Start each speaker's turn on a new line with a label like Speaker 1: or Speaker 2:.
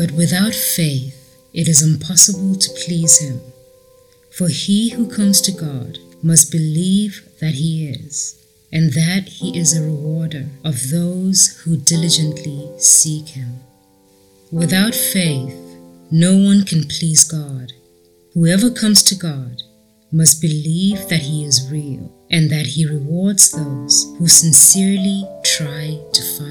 Speaker 1: But without faith, it is impossible to please Him. For he who comes to God must believe that He is, and that He is a rewarder of those who diligently seek Him. Without faith, no one can please God. Whoever comes to God must believe that He is real and that He rewards those who sincerely try to find